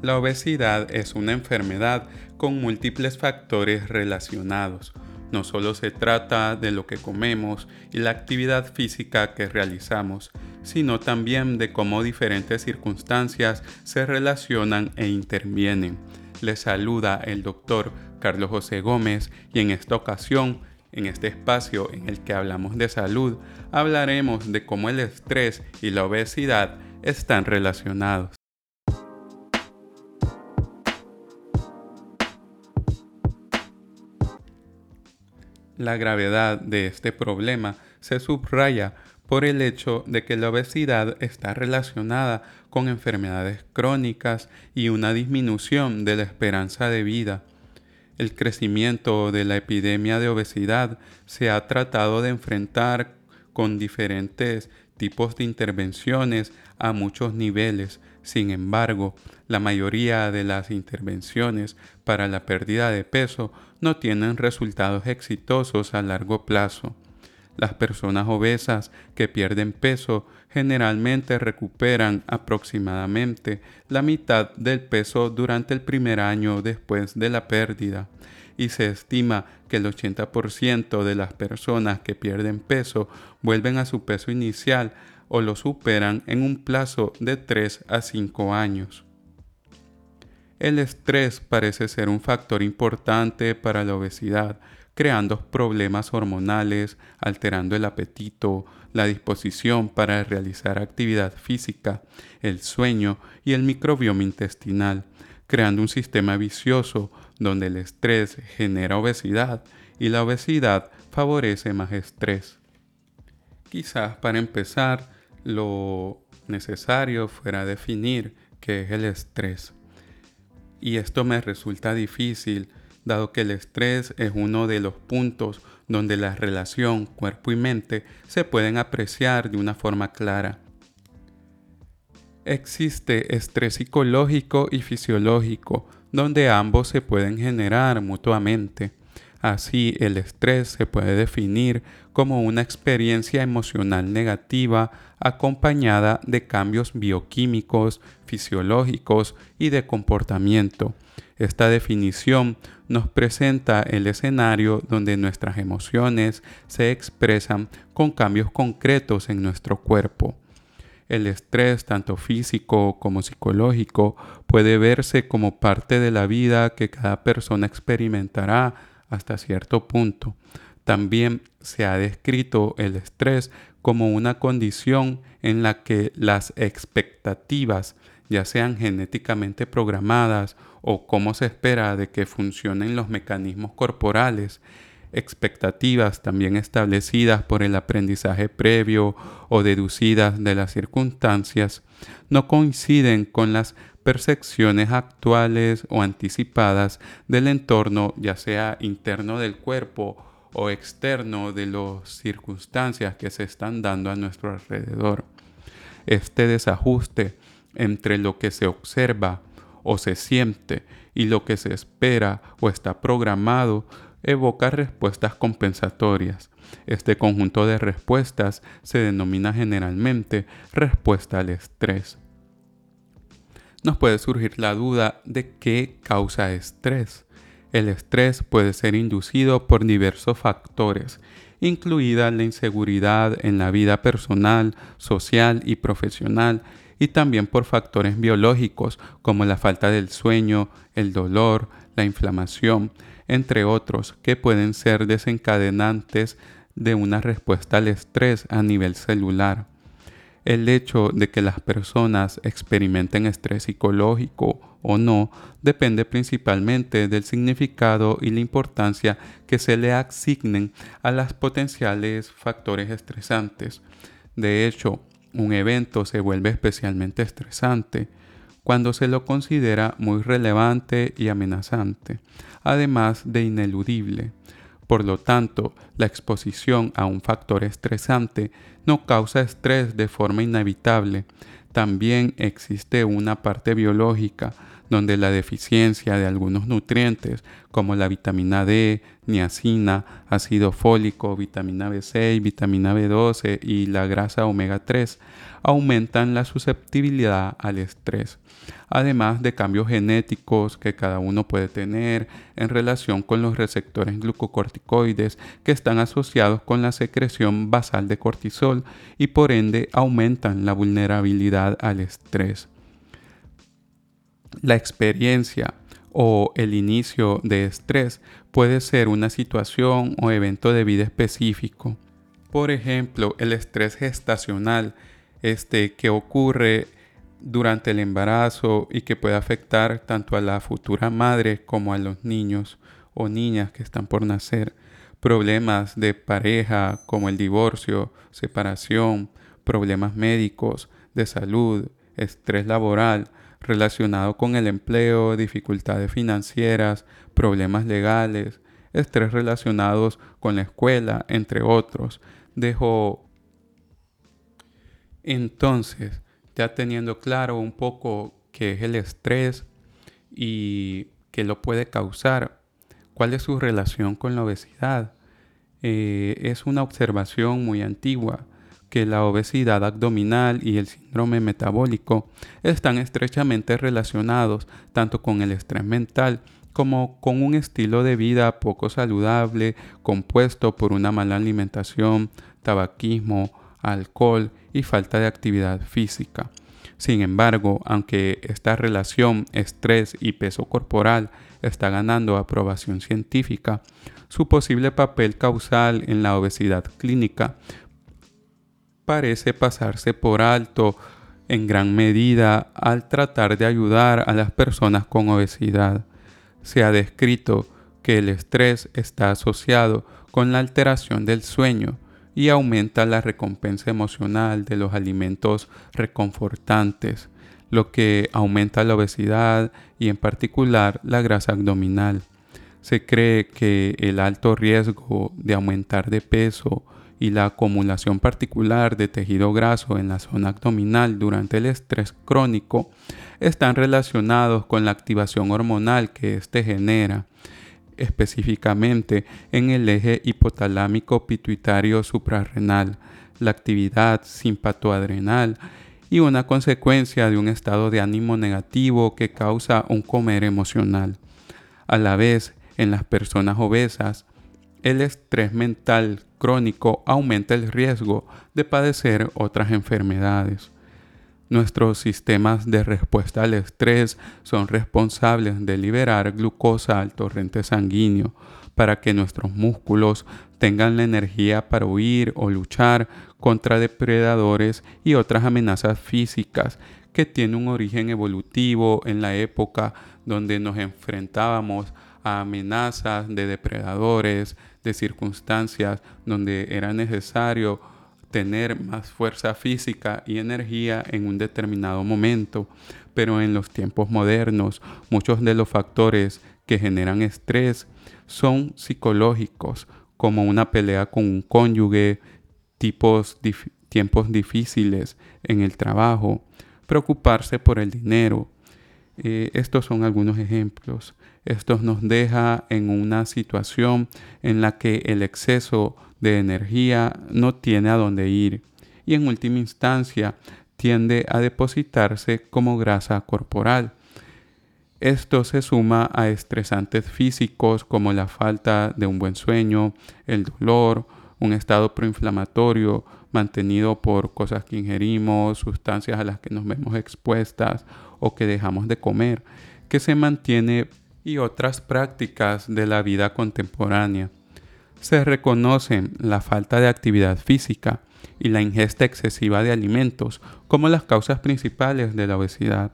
La obesidad es una enfermedad con múltiples factores relacionados. No solo se trata de lo que comemos y la actividad física que realizamos, sino también de cómo diferentes circunstancias se relacionan e intervienen. Les saluda el doctor Carlos José Gómez y en esta ocasión, en este espacio en el que hablamos de salud, hablaremos de cómo el estrés y la obesidad están relacionados. La gravedad de este problema se subraya por el hecho de que la obesidad está relacionada con enfermedades crónicas y una disminución de la esperanza de vida. El crecimiento de la epidemia de obesidad se ha tratado de enfrentar con diferentes tipos de intervenciones a muchos niveles. Sin embargo, la mayoría de las intervenciones para la pérdida de peso no tienen resultados exitosos a largo plazo. Las personas obesas que pierden peso generalmente recuperan aproximadamente la mitad del peso durante el primer año después de la pérdida y se estima que el 80% de las personas que pierden peso vuelven a su peso inicial o lo superan en un plazo de 3 a 5 años. El estrés parece ser un factor importante para la obesidad, creando problemas hormonales, alterando el apetito, la disposición para realizar actividad física, el sueño y el microbioma intestinal, creando un sistema vicioso donde el estrés genera obesidad y la obesidad favorece más estrés. Quizás para empezar, lo necesario fuera definir qué es el estrés. Y esto me resulta difícil, dado que el estrés es uno de los puntos donde la relación cuerpo y mente se pueden apreciar de una forma clara. Existe estrés psicológico y fisiológico, donde ambos se pueden generar mutuamente. Así, el estrés se puede definir como una experiencia emocional negativa acompañada de cambios bioquímicos, fisiológicos y de comportamiento. Esta definición nos presenta el escenario donde nuestras emociones se expresan con cambios concretos en nuestro cuerpo. El estrés, tanto físico como psicológico, puede verse como parte de la vida que cada persona experimentará hasta cierto punto. También se ha descrito el estrés como una condición en la que las expectativas, ya sean genéticamente programadas o cómo se espera de que funcionen los mecanismos corporales, expectativas también establecidas por el aprendizaje previo o deducidas de las circunstancias, no coinciden con las percepciones actuales o anticipadas del entorno, ya sea interno del cuerpo o externo de las circunstancias que se están dando a nuestro alrededor. Este desajuste entre lo que se observa o se siente y lo que se espera o está programado evoca respuestas compensatorias. Este conjunto de respuestas se denomina generalmente respuesta al estrés nos puede surgir la duda de qué causa estrés. El estrés puede ser inducido por diversos factores, incluida la inseguridad en la vida personal, social y profesional, y también por factores biológicos como la falta del sueño, el dolor, la inflamación, entre otros, que pueden ser desencadenantes de una respuesta al estrés a nivel celular. El hecho de que las personas experimenten estrés psicológico o no depende principalmente del significado y la importancia que se le asignen a las potenciales factores estresantes. De hecho, un evento se vuelve especialmente estresante cuando se lo considera muy relevante y amenazante, además de ineludible. Por lo tanto, la exposición a un factor estresante no causa estrés de forma inevitable. También existe una parte biológica donde la deficiencia de algunos nutrientes como la vitamina D, niacina, ácido fólico, vitamina B6, vitamina B12 y la grasa omega 3 aumentan la susceptibilidad al estrés, además de cambios genéticos que cada uno puede tener en relación con los receptores glucocorticoides que están asociados con la secreción basal de cortisol y por ende aumentan la vulnerabilidad al estrés. La experiencia o el inicio de estrés puede ser una situación o evento de vida específico. Por ejemplo, el estrés gestacional, este que ocurre durante el embarazo y que puede afectar tanto a la futura madre como a los niños o niñas que están por nacer. Problemas de pareja como el divorcio, separación, problemas médicos, de salud, estrés laboral, relacionado con el empleo, dificultades financieras, problemas legales, estrés relacionados con la escuela, entre otros. Dejo entonces, ya teniendo claro un poco qué es el estrés y qué lo puede causar, cuál es su relación con la obesidad. Eh, es una observación muy antigua que la obesidad abdominal y el síndrome metabólico están estrechamente relacionados tanto con el estrés mental como con un estilo de vida poco saludable compuesto por una mala alimentación, tabaquismo, alcohol y falta de actividad física. Sin embargo, aunque esta relación estrés y peso corporal está ganando aprobación científica, su posible papel causal en la obesidad clínica parece pasarse por alto en gran medida al tratar de ayudar a las personas con obesidad. Se ha descrito que el estrés está asociado con la alteración del sueño y aumenta la recompensa emocional de los alimentos reconfortantes, lo que aumenta la obesidad y en particular la grasa abdominal. Se cree que el alto riesgo de aumentar de peso y la acumulación particular de tejido graso en la zona abdominal durante el estrés crónico están relacionados con la activación hormonal que éste genera, específicamente en el eje hipotalámico pituitario suprarrenal, la actividad simpatoadrenal y una consecuencia de un estado de ánimo negativo que causa un comer emocional. A la vez, en las personas obesas, el estrés mental crónico aumenta el riesgo de padecer otras enfermedades. Nuestros sistemas de respuesta al estrés son responsables de liberar glucosa al torrente sanguíneo para que nuestros músculos tengan la energía para huir o luchar contra depredadores y otras amenazas físicas que tienen un origen evolutivo en la época donde nos enfrentábamos a amenazas de depredadores, de circunstancias donde era necesario tener más fuerza física y energía en un determinado momento. Pero en los tiempos modernos, muchos de los factores que generan estrés son psicológicos, como una pelea con un cónyuge, tiempos difíciles en el trabajo, preocuparse por el dinero. Eh, estos son algunos ejemplos. Esto nos deja en una situación en la que el exceso de energía no tiene a dónde ir y en última instancia tiende a depositarse como grasa corporal. Esto se suma a estresantes físicos como la falta de un buen sueño, el dolor, un estado proinflamatorio mantenido por cosas que ingerimos, sustancias a las que nos vemos expuestas o que dejamos de comer, que se mantiene y otras prácticas de la vida contemporánea. Se reconocen la falta de actividad física y la ingesta excesiva de alimentos como las causas principales de la obesidad.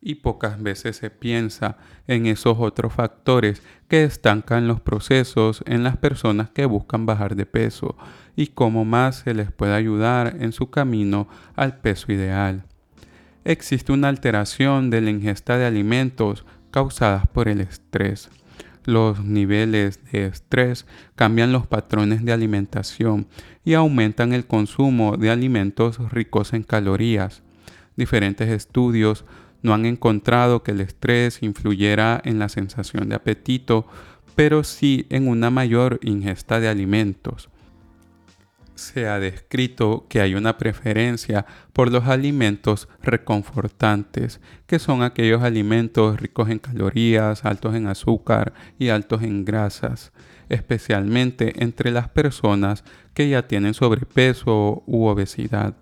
Y pocas veces se piensa en esos otros factores que estancan los procesos en las personas que buscan bajar de peso y cómo más se les puede ayudar en su camino al peso ideal. Existe una alteración de la ingesta de alimentos causadas por el estrés. Los niveles de estrés cambian los patrones de alimentación y aumentan el consumo de alimentos ricos en calorías. Diferentes estudios No han encontrado que el estrés influyera en la sensación de apetito, pero sí en una mayor ingesta de alimentos se ha descrito que hay una preferencia por los alimentos reconfortantes, que son aquellos alimentos ricos en calorías, altos en azúcar y altos en grasas, especialmente entre las personas que ya tienen sobrepeso u obesidad.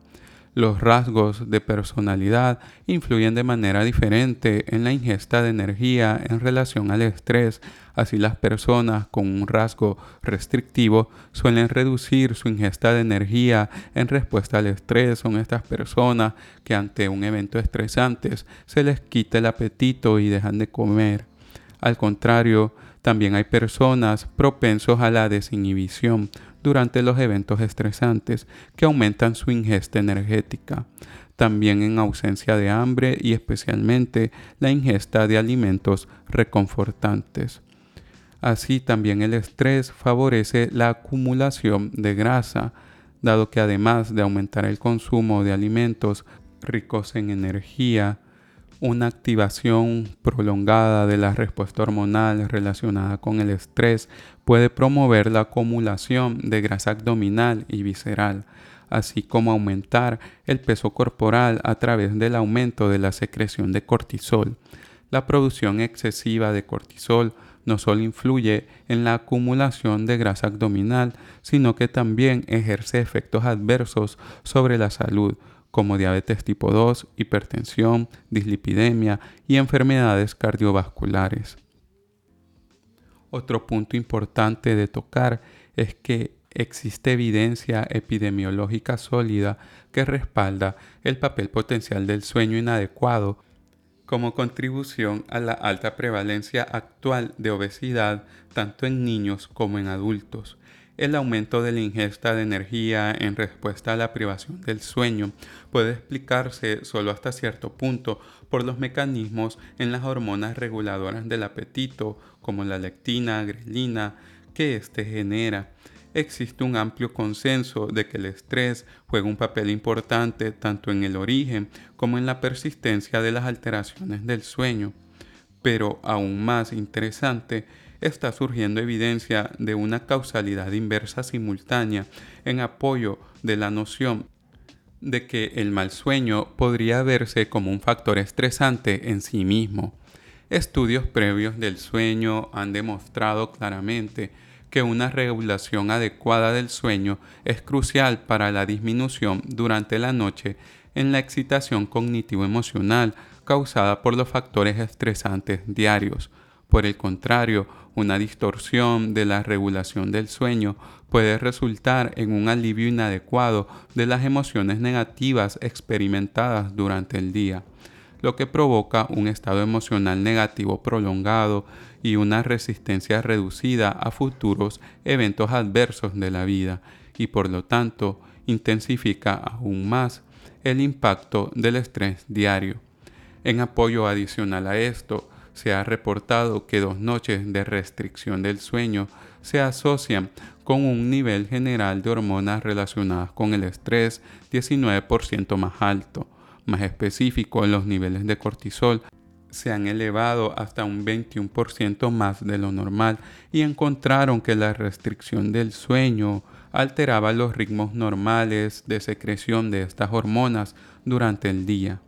Los rasgos de personalidad influyen de manera diferente en la ingesta de energía en relación al estrés. Así las personas con un rasgo restrictivo suelen reducir su ingesta de energía en respuesta al estrés. Son estas personas que ante un evento estresante se les quita el apetito y dejan de comer. Al contrario, también hay personas propensos a la desinhibición, durante los eventos estresantes que aumentan su ingesta energética, también en ausencia de hambre y especialmente la ingesta de alimentos reconfortantes. Así también el estrés favorece la acumulación de grasa, dado que además de aumentar el consumo de alimentos ricos en energía, una activación prolongada de la respuesta hormonal relacionada con el estrés puede promover la acumulación de grasa abdominal y visceral, así como aumentar el peso corporal a través del aumento de la secreción de cortisol. La producción excesiva de cortisol no solo influye en la acumulación de grasa abdominal, sino que también ejerce efectos adversos sobre la salud, como diabetes tipo 2, hipertensión, dislipidemia y enfermedades cardiovasculares. Otro punto importante de tocar es que existe evidencia epidemiológica sólida que respalda el papel potencial del sueño inadecuado como contribución a la alta prevalencia actual de obesidad tanto en niños como en adultos. El aumento de la ingesta de energía en respuesta a la privación del sueño puede explicarse solo hasta cierto punto por los mecanismos en las hormonas reguladoras del apetito, como la lectina, grelina, que éste genera. Existe un amplio consenso de que el estrés juega un papel importante tanto en el origen como en la persistencia de las alteraciones del sueño. Pero aún más interesante está surgiendo evidencia de una causalidad inversa simultánea en apoyo de la noción de que el mal sueño podría verse como un factor estresante en sí mismo. Estudios previos del sueño han demostrado claramente que una regulación adecuada del sueño es crucial para la disminución durante la noche en la excitación cognitivo-emocional causada por los factores estresantes diarios. Por el contrario, una distorsión de la regulación del sueño puede resultar en un alivio inadecuado de las emociones negativas experimentadas durante el día, lo que provoca un estado emocional negativo prolongado y una resistencia reducida a futuros eventos adversos de la vida y por lo tanto intensifica aún más el impacto del estrés diario. En apoyo adicional a esto, se ha reportado que dos noches de restricción del sueño se asocian con un nivel general de hormonas relacionadas con el estrés 19% más alto. Más específico, los niveles de cortisol se han elevado hasta un 21% más de lo normal y encontraron que la restricción del sueño alteraba los ritmos normales de secreción de estas hormonas durante el día.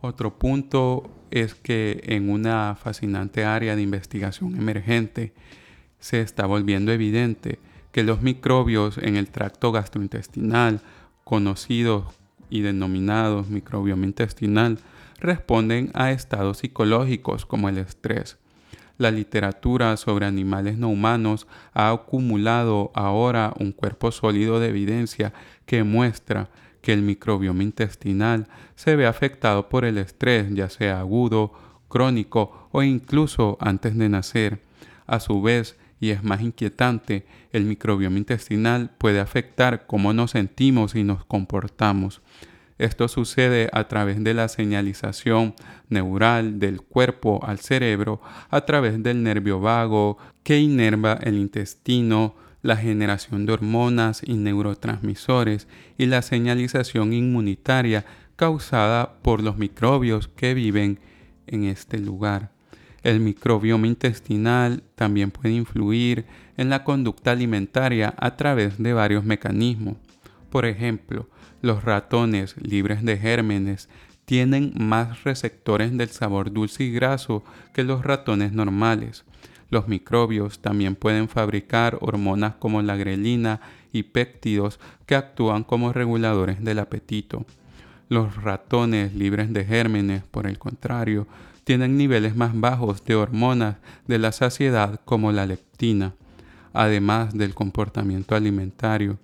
Otro punto es que en una fascinante área de investigación emergente se está volviendo evidente que los microbios en el tracto gastrointestinal, conocidos y denominados microbioma intestinal, responden a estados psicológicos como el estrés. La literatura sobre animales no humanos ha acumulado ahora un cuerpo sólido de evidencia que muestra que el microbioma intestinal se ve afectado por el estrés, ya sea agudo, crónico o incluso antes de nacer. A su vez, y es más inquietante, el microbioma intestinal puede afectar cómo nos sentimos y nos comportamos. Esto sucede a través de la señalización neural del cuerpo al cerebro, a través del nervio vago que inerva el intestino, la generación de hormonas y neurotransmisores y la señalización inmunitaria causada por los microbios que viven en este lugar. El microbioma intestinal también puede influir en la conducta alimentaria a través de varios mecanismos. Por ejemplo, los ratones libres de gérmenes tienen más receptores del sabor dulce y graso que los ratones normales. Los microbios también pueden fabricar hormonas como la grelina y péptidos que actúan como reguladores del apetito. Los ratones libres de gérmenes, por el contrario, tienen niveles más bajos de hormonas de la saciedad como la leptina, además del comportamiento alimentario.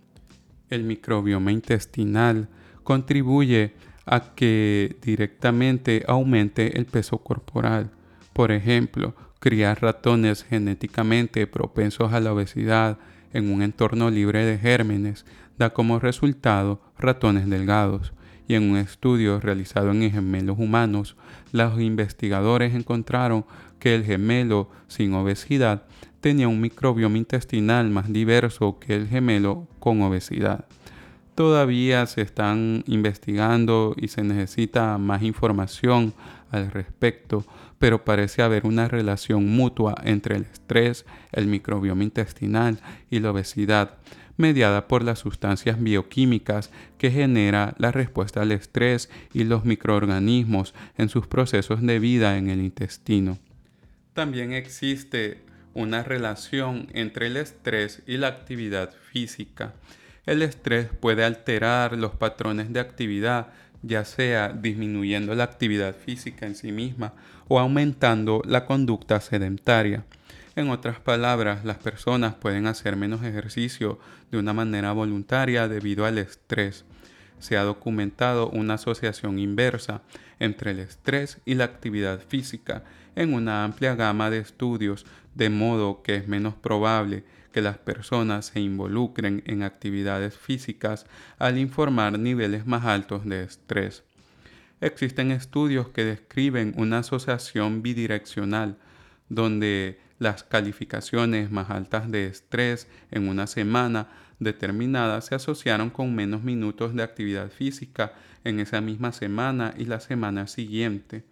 El microbioma intestinal contribuye a que directamente aumente el peso corporal. Por ejemplo, criar ratones genéticamente propensos a la obesidad en un entorno libre de gérmenes da como resultado ratones delgados. Y en un estudio realizado en gemelos humanos, los investigadores encontraron que el gemelo sin obesidad tenía un microbioma intestinal más diverso que el gemelo con obesidad todavía se están investigando y se necesita más información al respecto, pero parece haber una relación mutua entre el estrés, el microbioma intestinal y la obesidad, mediada por las sustancias bioquímicas que genera la respuesta al estrés y los microorganismos en sus procesos de vida en el intestino. También existe una relación entre el estrés y la actividad física. El estrés puede alterar los patrones de actividad, ya sea disminuyendo la actividad física en sí misma o aumentando la conducta sedentaria. En otras palabras, las personas pueden hacer menos ejercicio de una manera voluntaria debido al estrés. Se ha documentado una asociación inversa entre el estrés y la actividad física en una amplia gama de estudios, de modo que es menos probable que las personas se involucren en actividades físicas al informar niveles más altos de estrés. Existen estudios que describen una asociación bidireccional, donde las calificaciones más altas de estrés en una semana determinada se asociaron con menos minutos de actividad física en esa misma semana y la semana siguiente,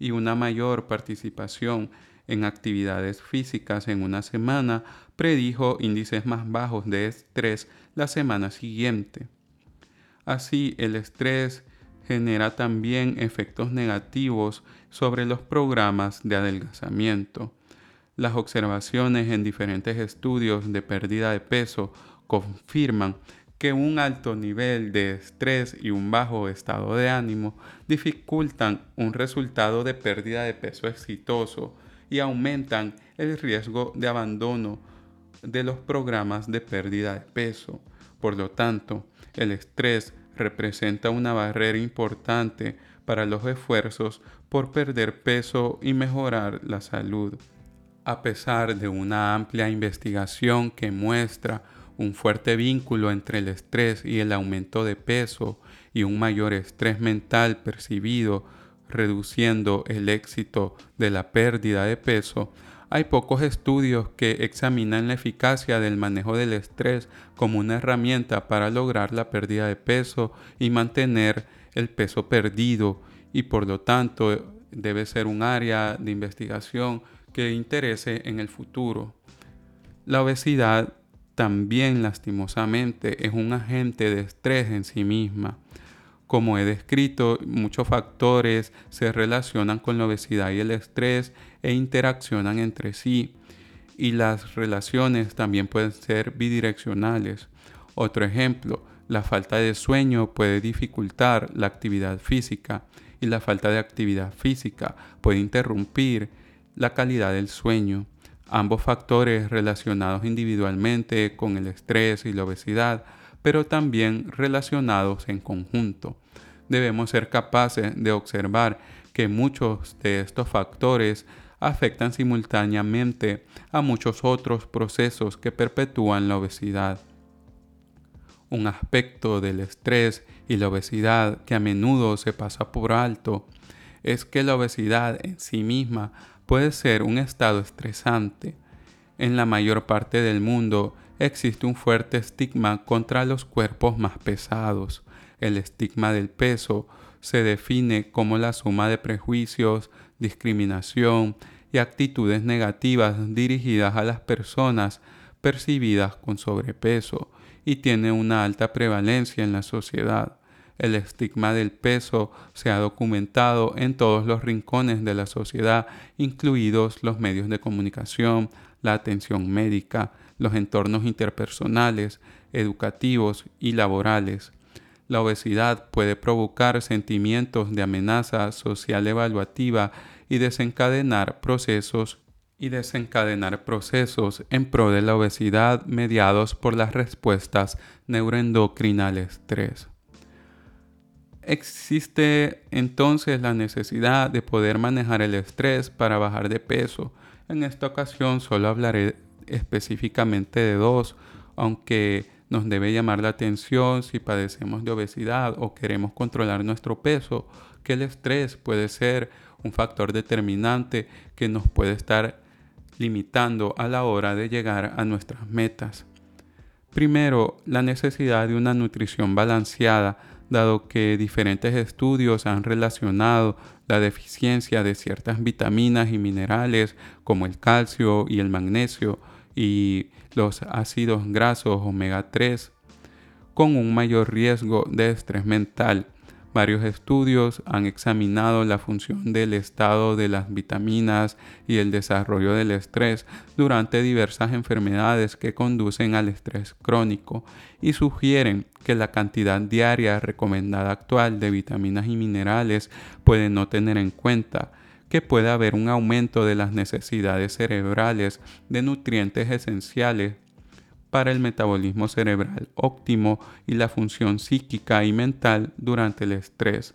y una mayor participación en actividades físicas en una semana predijo índices más bajos de estrés la semana siguiente. Así, el estrés genera también efectos negativos sobre los programas de adelgazamiento. Las observaciones en diferentes estudios de pérdida de peso confirman que un alto nivel de estrés y un bajo estado de ánimo dificultan un resultado de pérdida de peso exitoso y aumentan el riesgo de abandono de los programas de pérdida de peso. Por lo tanto, el estrés representa una barrera importante para los esfuerzos por perder peso y mejorar la salud. A pesar de una amplia investigación que muestra un fuerte vínculo entre el estrés y el aumento de peso y un mayor estrés mental percibido reduciendo el éxito de la pérdida de peso, hay pocos estudios que examinan la eficacia del manejo del estrés como una herramienta para lograr la pérdida de peso y mantener el peso perdido y por lo tanto debe ser un área de investigación que interese en el futuro. La obesidad también lastimosamente es un agente de estrés en sí misma. Como he descrito, muchos factores se relacionan con la obesidad y el estrés e interaccionan entre sí. Y las relaciones también pueden ser bidireccionales. Otro ejemplo, la falta de sueño puede dificultar la actividad física y la falta de actividad física puede interrumpir la calidad del sueño. Ambos factores relacionados individualmente con el estrés y la obesidad pero también relacionados en conjunto. Debemos ser capaces de observar que muchos de estos factores afectan simultáneamente a muchos otros procesos que perpetúan la obesidad. Un aspecto del estrés y la obesidad que a menudo se pasa por alto es que la obesidad en sí misma puede ser un estado estresante. En la mayor parte del mundo existe un fuerte estigma contra los cuerpos más pesados. El estigma del peso se define como la suma de prejuicios, discriminación y actitudes negativas dirigidas a las personas percibidas con sobrepeso y tiene una alta prevalencia en la sociedad. El estigma del peso se ha documentado en todos los rincones de la sociedad, incluidos los medios de comunicación, la atención médica, los entornos interpersonales, educativos y laborales. La obesidad puede provocar sentimientos de amenaza social evaluativa y desencadenar procesos y desencadenar procesos en pro de la obesidad mediados por las respuestas neuroendocrinales 3. Existe entonces la necesidad de poder manejar el estrés para bajar de peso. En esta ocasión solo hablaré específicamente de dos, aunque nos debe llamar la atención si padecemos de obesidad o queremos controlar nuestro peso, que el estrés puede ser un factor determinante que nos puede estar limitando a la hora de llegar a nuestras metas. Primero, la necesidad de una nutrición balanceada, dado que diferentes estudios han relacionado la deficiencia de ciertas vitaminas y minerales como el calcio y el magnesio y los ácidos grasos omega 3 con un mayor riesgo de estrés mental. Varios estudios han examinado la función del estado de las vitaminas y el desarrollo del estrés durante diversas enfermedades que conducen al estrés crónico y sugieren que la cantidad diaria recomendada actual de vitaminas y minerales puede no tener en cuenta que puede haber un aumento de las necesidades cerebrales de nutrientes esenciales para el metabolismo cerebral óptimo y la función psíquica y mental durante el estrés.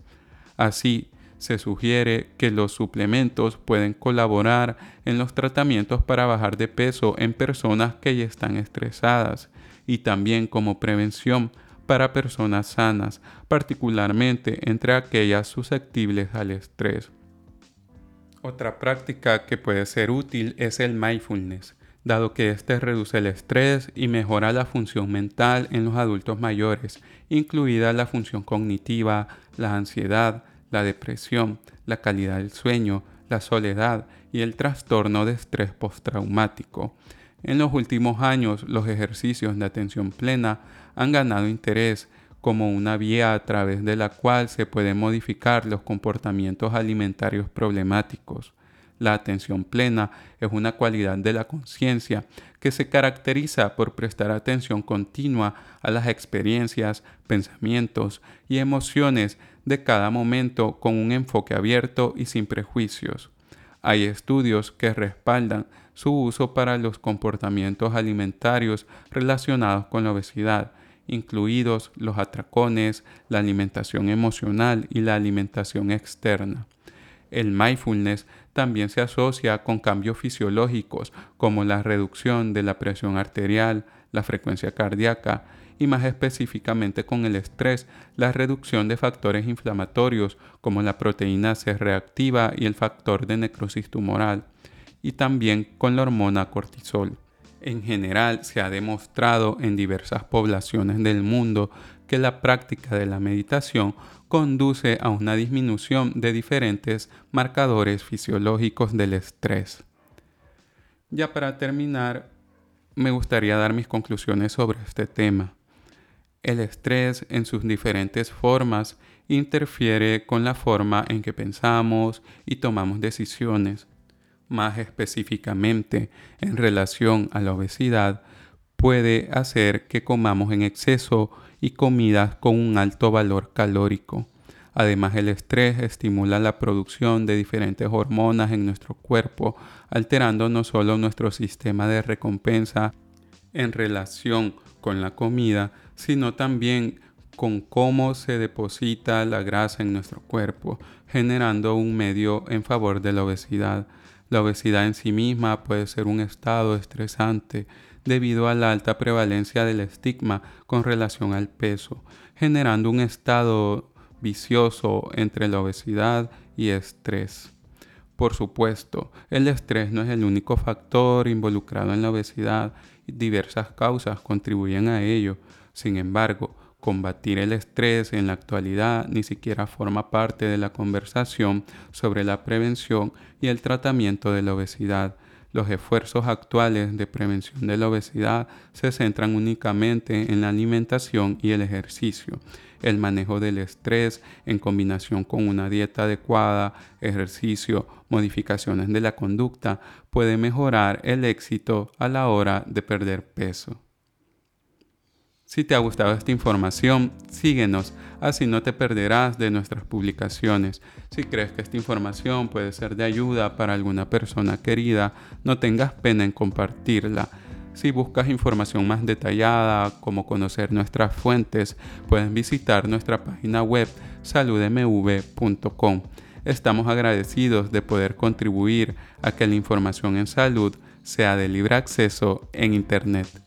Así, se sugiere que los suplementos pueden colaborar en los tratamientos para bajar de peso en personas que ya están estresadas y también como prevención para personas sanas, particularmente entre aquellas susceptibles al estrés. Otra práctica que puede ser útil es el mindfulness dado que éste reduce el estrés y mejora la función mental en los adultos mayores, incluida la función cognitiva, la ansiedad, la depresión, la calidad del sueño, la soledad y el trastorno de estrés postraumático. En los últimos años, los ejercicios de atención plena han ganado interés como una vía a través de la cual se pueden modificar los comportamientos alimentarios problemáticos. La atención plena es una cualidad de la conciencia que se caracteriza por prestar atención continua a las experiencias, pensamientos y emociones de cada momento con un enfoque abierto y sin prejuicios. Hay estudios que respaldan su uso para los comportamientos alimentarios relacionados con la obesidad, incluidos los atracones, la alimentación emocional y la alimentación externa. El mindfulness también se asocia con cambios fisiológicos como la reducción de la presión arterial, la frecuencia cardíaca y más específicamente con el estrés, la reducción de factores inflamatorios como la proteína C reactiva y el factor de necrosis tumoral, y también con la hormona cortisol. En general, se ha demostrado en diversas poblaciones del mundo que la práctica de la meditación conduce a una disminución de diferentes marcadores fisiológicos del estrés. Ya para terminar, me gustaría dar mis conclusiones sobre este tema. El estrés en sus diferentes formas interfiere con la forma en que pensamos y tomamos decisiones. Más específicamente, en relación a la obesidad, puede hacer que comamos en exceso y comidas con un alto valor calórico. Además, el estrés estimula la producción de diferentes hormonas en nuestro cuerpo, alterando no solo nuestro sistema de recompensa en relación con la comida, sino también con cómo se deposita la grasa en nuestro cuerpo, generando un medio en favor de la obesidad. La obesidad en sí misma puede ser un estado estresante debido a la alta prevalencia del estigma con relación al peso, generando un estado vicioso entre la obesidad y estrés. Por supuesto, el estrés no es el único factor involucrado en la obesidad y diversas causas contribuyen a ello. Sin embargo, Combatir el estrés en la actualidad ni siquiera forma parte de la conversación sobre la prevención y el tratamiento de la obesidad. Los esfuerzos actuales de prevención de la obesidad se centran únicamente en la alimentación y el ejercicio. El manejo del estrés en combinación con una dieta adecuada, ejercicio, modificaciones de la conducta puede mejorar el éxito a la hora de perder peso. Si te ha gustado esta información, síguenos, así no te perderás de nuestras publicaciones. Si crees que esta información puede ser de ayuda para alguna persona querida, no tengas pena en compartirla. Si buscas información más detallada, como conocer nuestras fuentes, puedes visitar nuestra página web saludmv.com. Estamos agradecidos de poder contribuir a que la información en salud sea de libre acceso en Internet.